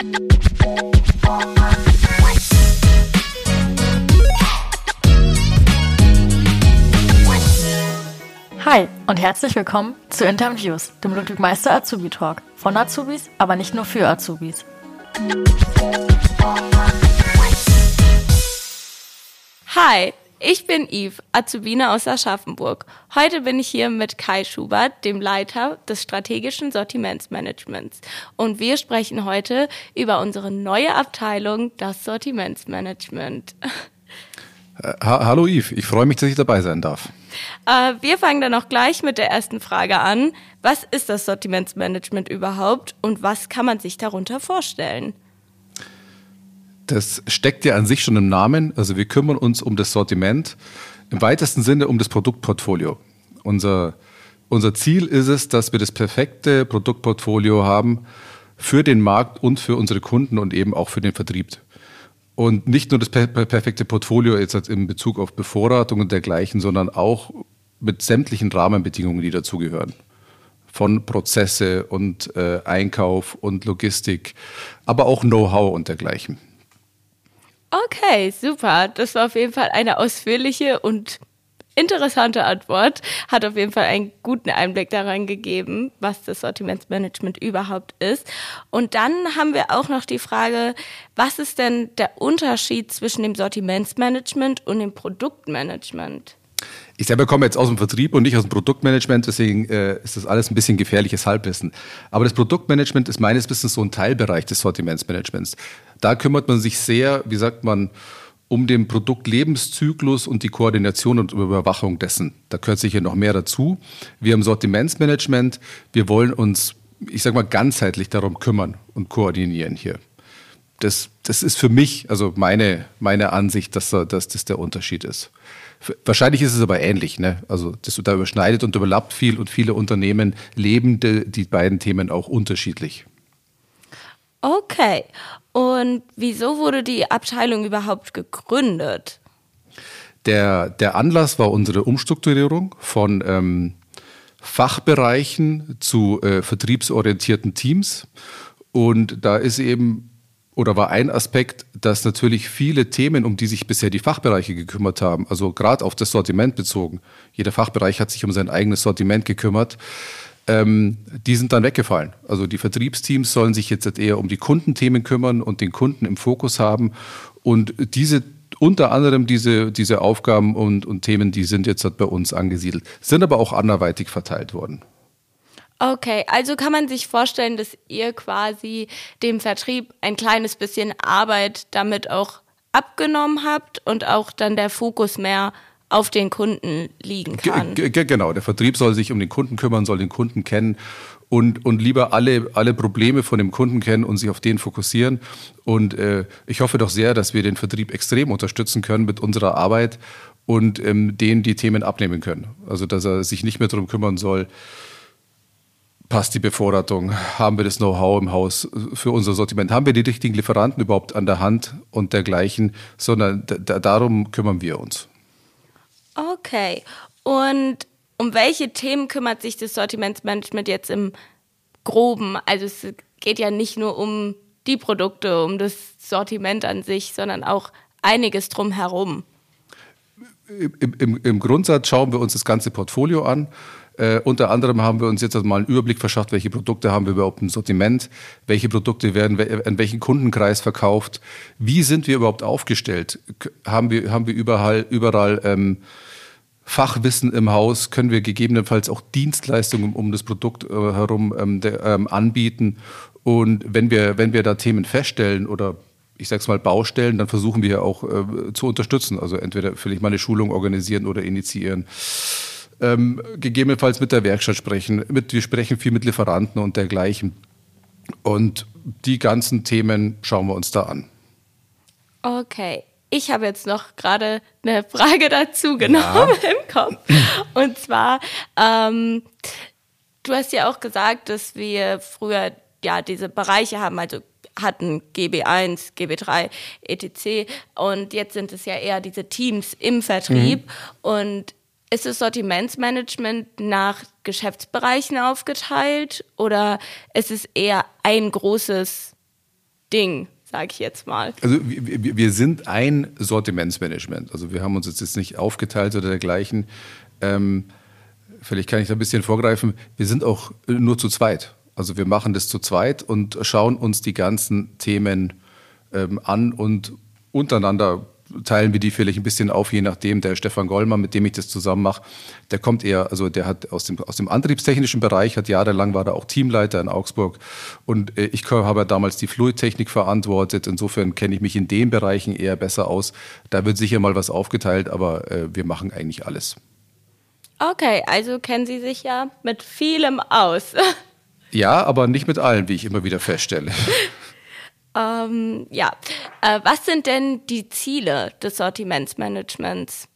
Hi und herzlich willkommen zu Interviews, dem Ludwig Meister Azubi Talk. Von Azubis, aber nicht nur für Azubis. Hi, ich bin Yves, Azubine aus Aschaffenburg. Heute bin ich hier mit Kai Schubert, dem Leiter des strategischen Sortimentsmanagements. Und wir sprechen heute über unsere neue Abteilung, das Sortimentsmanagement. Äh, ha Hallo Yves, ich freue mich, dass ich dabei sein darf. Äh, wir fangen dann auch gleich mit der ersten Frage an. Was ist das Sortimentsmanagement überhaupt und was kann man sich darunter vorstellen? Das steckt ja an sich schon im Namen. Also wir kümmern uns um das Sortiment, im weitesten Sinne um das Produktportfolio. Unser, unser Ziel ist es, dass wir das perfekte Produktportfolio haben für den Markt und für unsere Kunden und eben auch für den Vertrieb. Und nicht nur das per perfekte Portfolio jetzt in Bezug auf Bevorratung und dergleichen, sondern auch mit sämtlichen Rahmenbedingungen, die dazugehören. Von Prozesse und äh, Einkauf und Logistik, aber auch Know-how und dergleichen. Okay, super. Das war auf jeden Fall eine ausführliche und interessante Antwort. Hat auf jeden Fall einen guten Einblick daran gegeben, was das Sortimentsmanagement überhaupt ist. Und dann haben wir auch noch die Frage, was ist denn der Unterschied zwischen dem Sortimentsmanagement und dem Produktmanagement? Ich selber komme jetzt aus dem Vertrieb und nicht aus dem Produktmanagement, deswegen äh, ist das alles ein bisschen gefährliches Halbwissen. Aber das Produktmanagement ist meines Wissens so ein Teilbereich des Sortimentsmanagements. Da kümmert man sich sehr, wie sagt man, um den Produktlebenszyklus und die Koordination und Überwachung dessen. Da gehört sicher noch mehr dazu. Wir im Sortimentsmanagement, wir wollen uns, ich sage mal, ganzheitlich darum kümmern und koordinieren hier. Das, das ist für mich, also meine, meine Ansicht, dass, dass das der Unterschied ist. Wahrscheinlich ist es aber ähnlich. Ne? Also das da überschneidet und überlappt viel und viele Unternehmen leben die, die beiden Themen auch unterschiedlich. Okay. Und wieso wurde die Abteilung überhaupt gegründet? Der, der Anlass war unsere Umstrukturierung von ähm, Fachbereichen zu äh, vertriebsorientierten Teams. Und da ist eben oder war ein Aspekt, dass natürlich viele Themen, um die sich bisher die Fachbereiche gekümmert haben, also gerade auf das Sortiment bezogen, jeder Fachbereich hat sich um sein eigenes Sortiment gekümmert, ähm, die sind dann weggefallen. Also die Vertriebsteams sollen sich jetzt eher um die Kundenthemen kümmern und den Kunden im Fokus haben. Und diese unter anderem diese, diese Aufgaben und, und Themen, die sind jetzt bei uns angesiedelt, sind aber auch anderweitig verteilt worden. Okay, also kann man sich vorstellen, dass ihr quasi dem Vertrieb ein kleines bisschen Arbeit damit auch abgenommen habt und auch dann der Fokus mehr auf den Kunden liegen kann. G genau, der Vertrieb soll sich um den Kunden kümmern, soll den Kunden kennen und, und lieber alle, alle Probleme von dem Kunden kennen und sich auf den fokussieren. Und äh, ich hoffe doch sehr, dass wir den Vertrieb extrem unterstützen können mit unserer Arbeit und ähm, denen die Themen abnehmen können. Also dass er sich nicht mehr darum kümmern soll, passt die Bevorratung? Haben wir das Know-how im Haus für unser Sortiment? Haben wir die richtigen Lieferanten überhaupt an der Hand und dergleichen? Sondern darum kümmern wir uns. Okay. Und um welche Themen kümmert sich das Sortimentsmanagement jetzt im Groben? Also es geht ja nicht nur um die Produkte, um das Sortiment an sich, sondern auch einiges drumherum. Im, im, Im Grundsatz schauen wir uns das ganze Portfolio an äh, unter anderem haben wir uns jetzt mal einen Überblick verschafft, welche Produkte haben wir überhaupt im Sortiment, welche Produkte werden an welchen Kundenkreis verkauft, wie sind wir überhaupt aufgestellt, haben wir, haben wir überall, überall ähm, Fachwissen im Haus, können wir gegebenenfalls auch Dienstleistungen um das Produkt äh, herum ähm, de, ähm, anbieten. Und wenn wir, wenn wir da Themen feststellen oder ich sag's mal Baustellen, dann versuchen wir auch äh, zu unterstützen. Also entweder vielleicht mal eine Schulung organisieren oder initiieren ähm, gegebenenfalls mit der Werkstatt sprechen. Mit, wir sprechen viel mit Lieferanten und dergleichen. Und die ganzen Themen schauen wir uns da an. Okay. Ich habe jetzt noch gerade eine Frage dazu genommen ja. im Kopf. Und zwar, ähm, du hast ja auch gesagt, dass wir früher ja diese Bereiche haben, also hatten GB1, GB3, etc. Und jetzt sind es ja eher diese Teams im Vertrieb. Mhm. Und ist das Sortimentsmanagement nach Geschäftsbereichen aufgeteilt oder ist es eher ein großes Ding, sage ich jetzt mal. Also wir, wir, sind ein Sortimentsmanagement. Also wir haben uns jetzt nicht aufgeteilt oder dergleichen. Ähm, vielleicht kann ich da ein bisschen vorgreifen. Wir sind auch nur zu zweit. Also wir machen das zu zweit und schauen uns die ganzen Themen ähm, an und untereinander teilen wir die vielleicht ein bisschen auf, je nachdem. Der Stefan Gollmann, mit dem ich das zusammen mache, der kommt eher, also der hat aus dem, aus dem antriebstechnischen Bereich, hat jahrelang war er auch Teamleiter in Augsburg und äh, ich habe damals die Fluidtechnik verantwortet. Insofern kenne ich mich in den Bereichen eher besser aus. Da wird sicher mal was aufgeteilt, aber äh, wir machen eigentlich alles. Okay, also kennen Sie sich ja mit vielem aus. Ja, aber nicht mit allen, wie ich immer wieder feststelle. Ähm, ja, äh, was sind denn die Ziele des Sortimentsmanagements?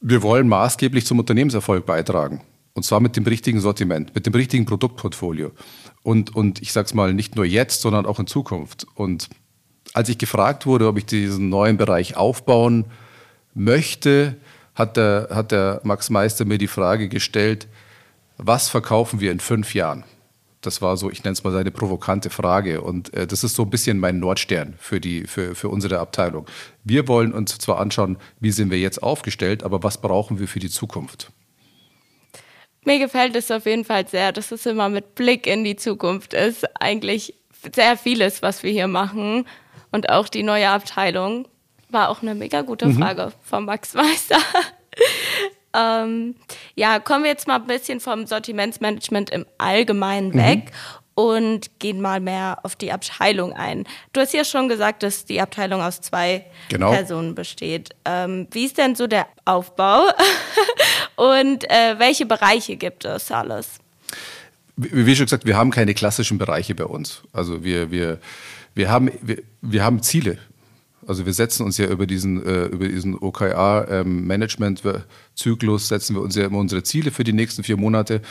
Wir wollen maßgeblich zum Unternehmenserfolg beitragen. Und zwar mit dem richtigen Sortiment, mit dem richtigen Produktportfolio. Und, und ich sage es mal, nicht nur jetzt, sondern auch in Zukunft. Und als ich gefragt wurde, ob ich diesen neuen Bereich aufbauen möchte, hat der, hat der Max Meister mir die Frage gestellt, was verkaufen wir in fünf Jahren? Das war so, ich nenne es mal seine provokante Frage. Und äh, das ist so ein bisschen mein Nordstern für, die, für, für unsere Abteilung. Wir wollen uns zwar anschauen, wie sind wir jetzt aufgestellt, aber was brauchen wir für die Zukunft? Mir gefällt es auf jeden Fall sehr, dass es immer mit Blick in die Zukunft ist. Eigentlich sehr vieles, was wir hier machen. Und auch die neue Abteilung war auch eine mega gute mhm. Frage mhm. von Max Meister. Ähm, ja, kommen wir jetzt mal ein bisschen vom Sortimentsmanagement im Allgemeinen mhm. weg und gehen mal mehr auf die Abteilung ein. Du hast ja schon gesagt, dass die Abteilung aus zwei genau. Personen besteht. Ähm, wie ist denn so der Aufbau und äh, welche Bereiche gibt es alles? Wie schon gesagt, wir haben keine klassischen Bereiche bei uns. Also wir, wir, wir, haben, wir, wir haben Ziele. Also wir setzen uns ja über diesen, äh, über diesen OKR-Management-Zyklus, ähm, setzen wir uns ja immer unsere Ziele für die nächsten vier Monate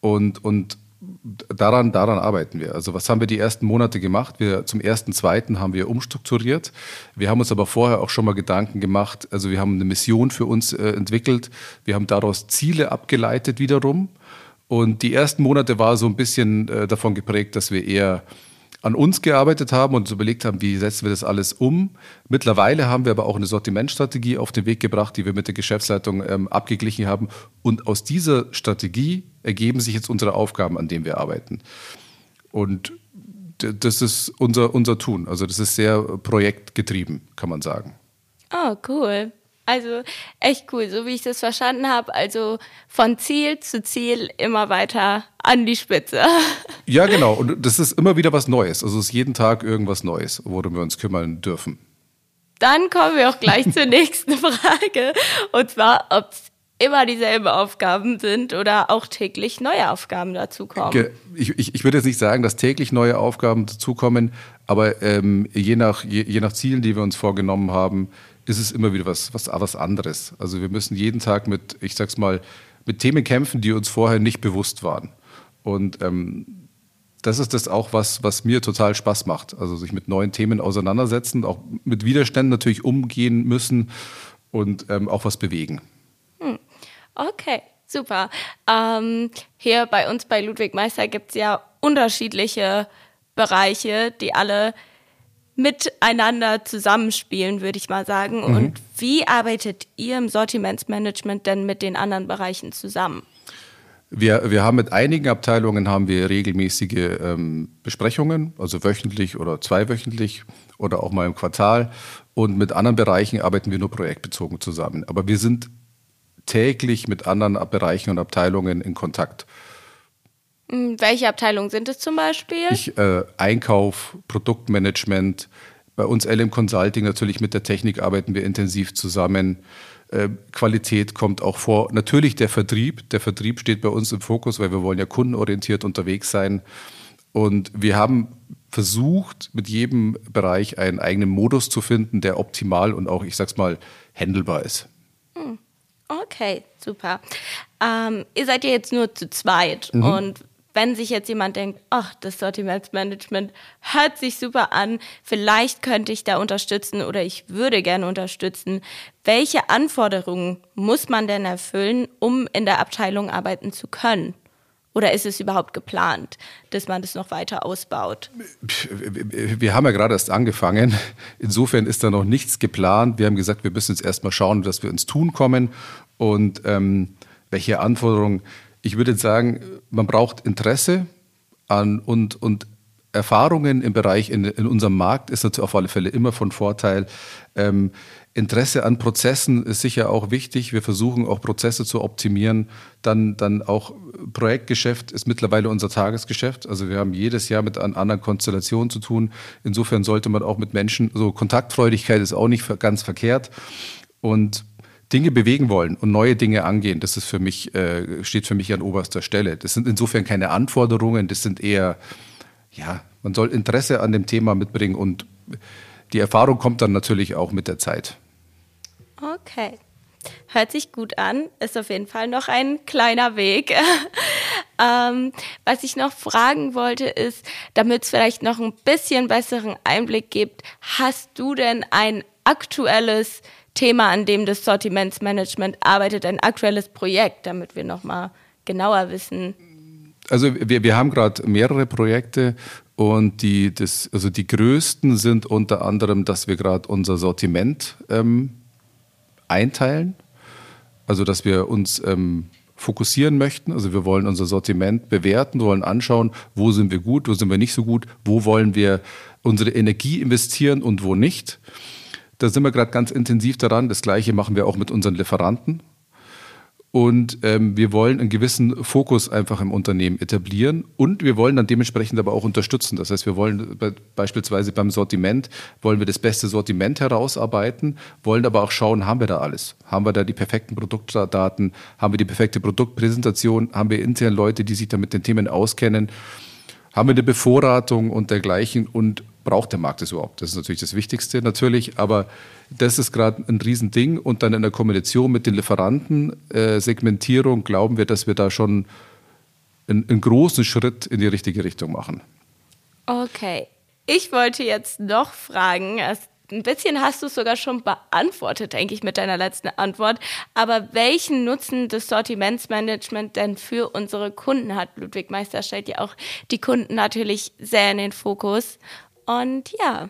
und, und daran, daran arbeiten wir. Also was haben wir die ersten Monate gemacht? Wir, zum ersten, zweiten haben wir umstrukturiert. Wir haben uns aber vorher auch schon mal Gedanken gemacht. Also wir haben eine Mission für uns äh, entwickelt. Wir haben daraus Ziele abgeleitet wiederum. Und die ersten Monate war so ein bisschen äh, davon geprägt, dass wir eher an uns gearbeitet haben und uns überlegt haben, wie setzen wir das alles um. Mittlerweile haben wir aber auch eine Sortimentstrategie auf den Weg gebracht, die wir mit der Geschäftsleitung ähm, abgeglichen haben. Und aus dieser Strategie ergeben sich jetzt unsere Aufgaben, an denen wir arbeiten. Und das ist unser, unser Tun. Also das ist sehr projektgetrieben, kann man sagen. Oh, cool. Also echt cool, so wie ich das verstanden habe. Also von Ziel zu Ziel immer weiter an die Spitze. Ja, genau. Und das ist immer wieder was Neues. Also es ist jeden Tag irgendwas Neues, worum wir uns kümmern dürfen. Dann kommen wir auch gleich zur nächsten Frage. Und zwar, ob es immer dieselben Aufgaben sind oder auch täglich neue Aufgaben dazukommen. Ich, ich, ich würde jetzt nicht sagen, dass täglich neue Aufgaben dazukommen, aber ähm, je, nach, je, je nach Zielen, die wir uns vorgenommen haben, ist es immer wieder was, was, was anderes. Also wir müssen jeden Tag mit, ich sag's mal, mit Themen kämpfen, die uns vorher nicht bewusst waren. Und ähm, das ist das auch, was, was mir total Spaß macht. Also sich mit neuen Themen auseinandersetzen, auch mit Widerständen natürlich umgehen müssen und ähm, auch was bewegen. Hm. Okay, super. Ähm, hier bei uns bei Ludwig Meister gibt es ja unterschiedliche Bereiche, die alle miteinander zusammenspielen, würde ich mal sagen. Mhm. Und wie arbeitet ihr im Sortimentsmanagement denn mit den anderen Bereichen zusammen? Wir, wir haben mit einigen Abteilungen haben wir regelmäßige ähm, Besprechungen, also wöchentlich oder zweiwöchentlich oder auch mal im Quartal. Und mit anderen Bereichen arbeiten wir nur projektbezogen zusammen. Aber wir sind täglich mit anderen Bereichen und Abteilungen in Kontakt. Hm, welche Abteilungen sind es zum Beispiel? Ich, äh, Einkauf, Produktmanagement. Bei uns LM Consulting natürlich mit der Technik arbeiten wir intensiv zusammen. Äh, Qualität kommt auch vor. Natürlich der Vertrieb. Der Vertrieb steht bei uns im Fokus, weil wir wollen ja kundenorientiert unterwegs sein. Und wir haben versucht, mit jedem Bereich einen eigenen Modus zu finden, der optimal und auch, ich sag's mal, handelbar ist. Hm. Okay, super. Ähm, ihr seid ja jetzt nur zu zweit mhm. und wenn sich jetzt jemand denkt, ach, das Sortimentsmanagement hört sich super an, vielleicht könnte ich da unterstützen oder ich würde gerne unterstützen. Welche Anforderungen muss man denn erfüllen, um in der Abteilung arbeiten zu können? Oder ist es überhaupt geplant, dass man das noch weiter ausbaut? Wir haben ja gerade erst angefangen. Insofern ist da noch nichts geplant. Wir haben gesagt, wir müssen jetzt erstmal schauen, dass wir ins Tun kommen und ähm, welche Anforderungen. Ich würde sagen, man braucht Interesse an und, und Erfahrungen im Bereich in, in unserem Markt ist natürlich auf alle Fälle immer von Vorteil. Ähm, Interesse an Prozessen ist sicher auch wichtig. Wir versuchen auch Prozesse zu optimieren. Dann, dann auch Projektgeschäft ist mittlerweile unser Tagesgeschäft. Also wir haben jedes Jahr mit einer anderen Konstellation zu tun. Insofern sollte man auch mit Menschen, so Kontaktfreudigkeit ist auch nicht ganz verkehrt. Und Dinge bewegen wollen und neue Dinge angehen, das ist für mich, äh, steht für mich an oberster Stelle. Das sind insofern keine Anforderungen, das sind eher, ja, man soll Interesse an dem Thema mitbringen und die Erfahrung kommt dann natürlich auch mit der Zeit. Okay. Hört sich gut an, ist auf jeden Fall noch ein kleiner Weg. ähm, was ich noch fragen wollte, ist, damit es vielleicht noch ein bisschen besseren Einblick gibt, hast du denn ein aktuelles Thema, an dem das Sortimentsmanagement arbeitet, ein aktuelles Projekt, damit wir nochmal genauer wissen? Also wir, wir haben gerade mehrere Projekte und die, das, also die größten sind unter anderem, dass wir gerade unser Sortiment ähm, einteilen. Also dass wir uns ähm, fokussieren möchten. Also wir wollen unser Sortiment bewerten, wollen anschauen, wo sind wir gut, wo sind wir nicht so gut, wo wollen wir unsere Energie investieren und wo nicht. Da sind wir gerade ganz intensiv daran. Das Gleiche machen wir auch mit unseren Lieferanten. Und ähm, wir wollen einen gewissen Fokus einfach im Unternehmen etablieren und wir wollen dann dementsprechend aber auch unterstützen. Das heißt, wir wollen be beispielsweise beim Sortiment, wollen wir das beste Sortiment herausarbeiten, wollen aber auch schauen, haben wir da alles? Haben wir da die perfekten Produktdaten? Haben wir die perfekte Produktpräsentation? Haben wir intern Leute, die sich da mit den Themen auskennen? Haben wir eine Bevorratung und dergleichen? Und braucht der Markt das überhaupt? Das ist natürlich das Wichtigste natürlich, aber das ist gerade ein Riesending und dann in der Kombination mit den Lieferanten, äh, glauben wir, dass wir da schon einen, einen großen Schritt in die richtige Richtung machen. Okay. Ich wollte jetzt noch fragen, ein bisschen hast du es sogar schon beantwortet, denke ich, mit deiner letzten Antwort. Aber welchen Nutzen das Sortimentsmanagement denn für unsere Kunden hat? Ludwig Meister stellt ja auch die Kunden natürlich sehr in den Fokus. Und ja.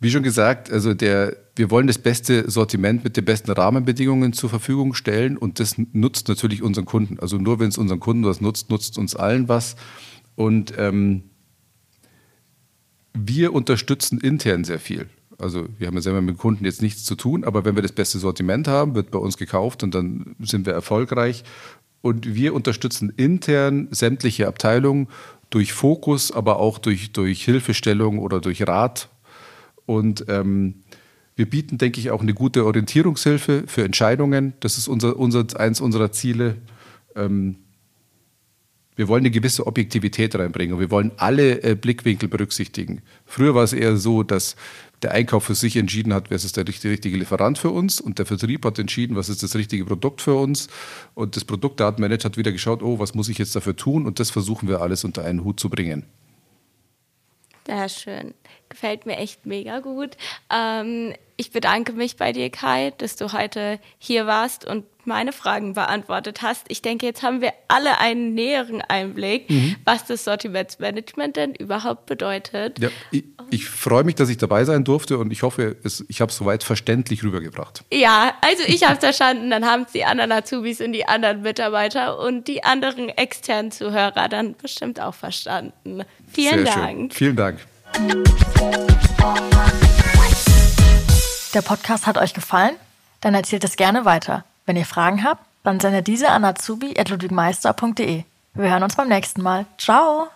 Wie schon gesagt, also der, wir wollen das beste Sortiment mit den besten Rahmenbedingungen zur Verfügung stellen und das nutzt natürlich unseren Kunden. Also nur wenn es unseren Kunden was nutzt, nutzt uns allen was. Und ähm, wir unterstützen intern sehr viel. Also wir haben ja selber mit Kunden jetzt nichts zu tun, aber wenn wir das beste Sortiment haben, wird bei uns gekauft und dann sind wir erfolgreich. Und wir unterstützen intern sämtliche Abteilungen durch Fokus, aber auch durch, durch Hilfestellung oder durch Rat. Und ähm, wir bieten, denke ich, auch eine gute Orientierungshilfe für Entscheidungen. Das ist unser, unser, eins unserer Ziele. Ähm, wir wollen eine gewisse Objektivität reinbringen und wir wollen alle äh, Blickwinkel berücksichtigen. Früher war es eher so, dass der Einkauf für sich entschieden hat, wer ist der richtige Lieferant für uns und der Vertrieb hat entschieden, was ist das richtige Produkt für uns und das Produktdatenmanager hat wieder geschaut, oh, was muss ich jetzt dafür tun und das versuchen wir alles unter einen Hut zu bringen. Sehr schön. Gefällt mir echt mega gut. Ähm, ich bedanke mich bei dir, Kai, dass du heute hier warst und meine Fragen beantwortet hast. Ich denke, jetzt haben wir alle einen näheren Einblick, mhm. was das Sortimentsmanagement denn überhaupt bedeutet. Ja, ich, ich freue mich, dass ich dabei sein durfte und ich hoffe, es, ich habe es soweit verständlich rübergebracht. Ja, also ich habe es verstanden, dann haben es die anderen Azubis und die anderen Mitarbeiter und die anderen externen Zuhörer dann bestimmt auch verstanden. Vielen Sehr Dank. Schön. Vielen Dank. Der Podcast hat euch gefallen? Dann erzählt es gerne weiter. Wenn ihr Fragen habt, dann sendet diese an azubi.ludwigmeister.de. Wir hören uns beim nächsten Mal. Ciao!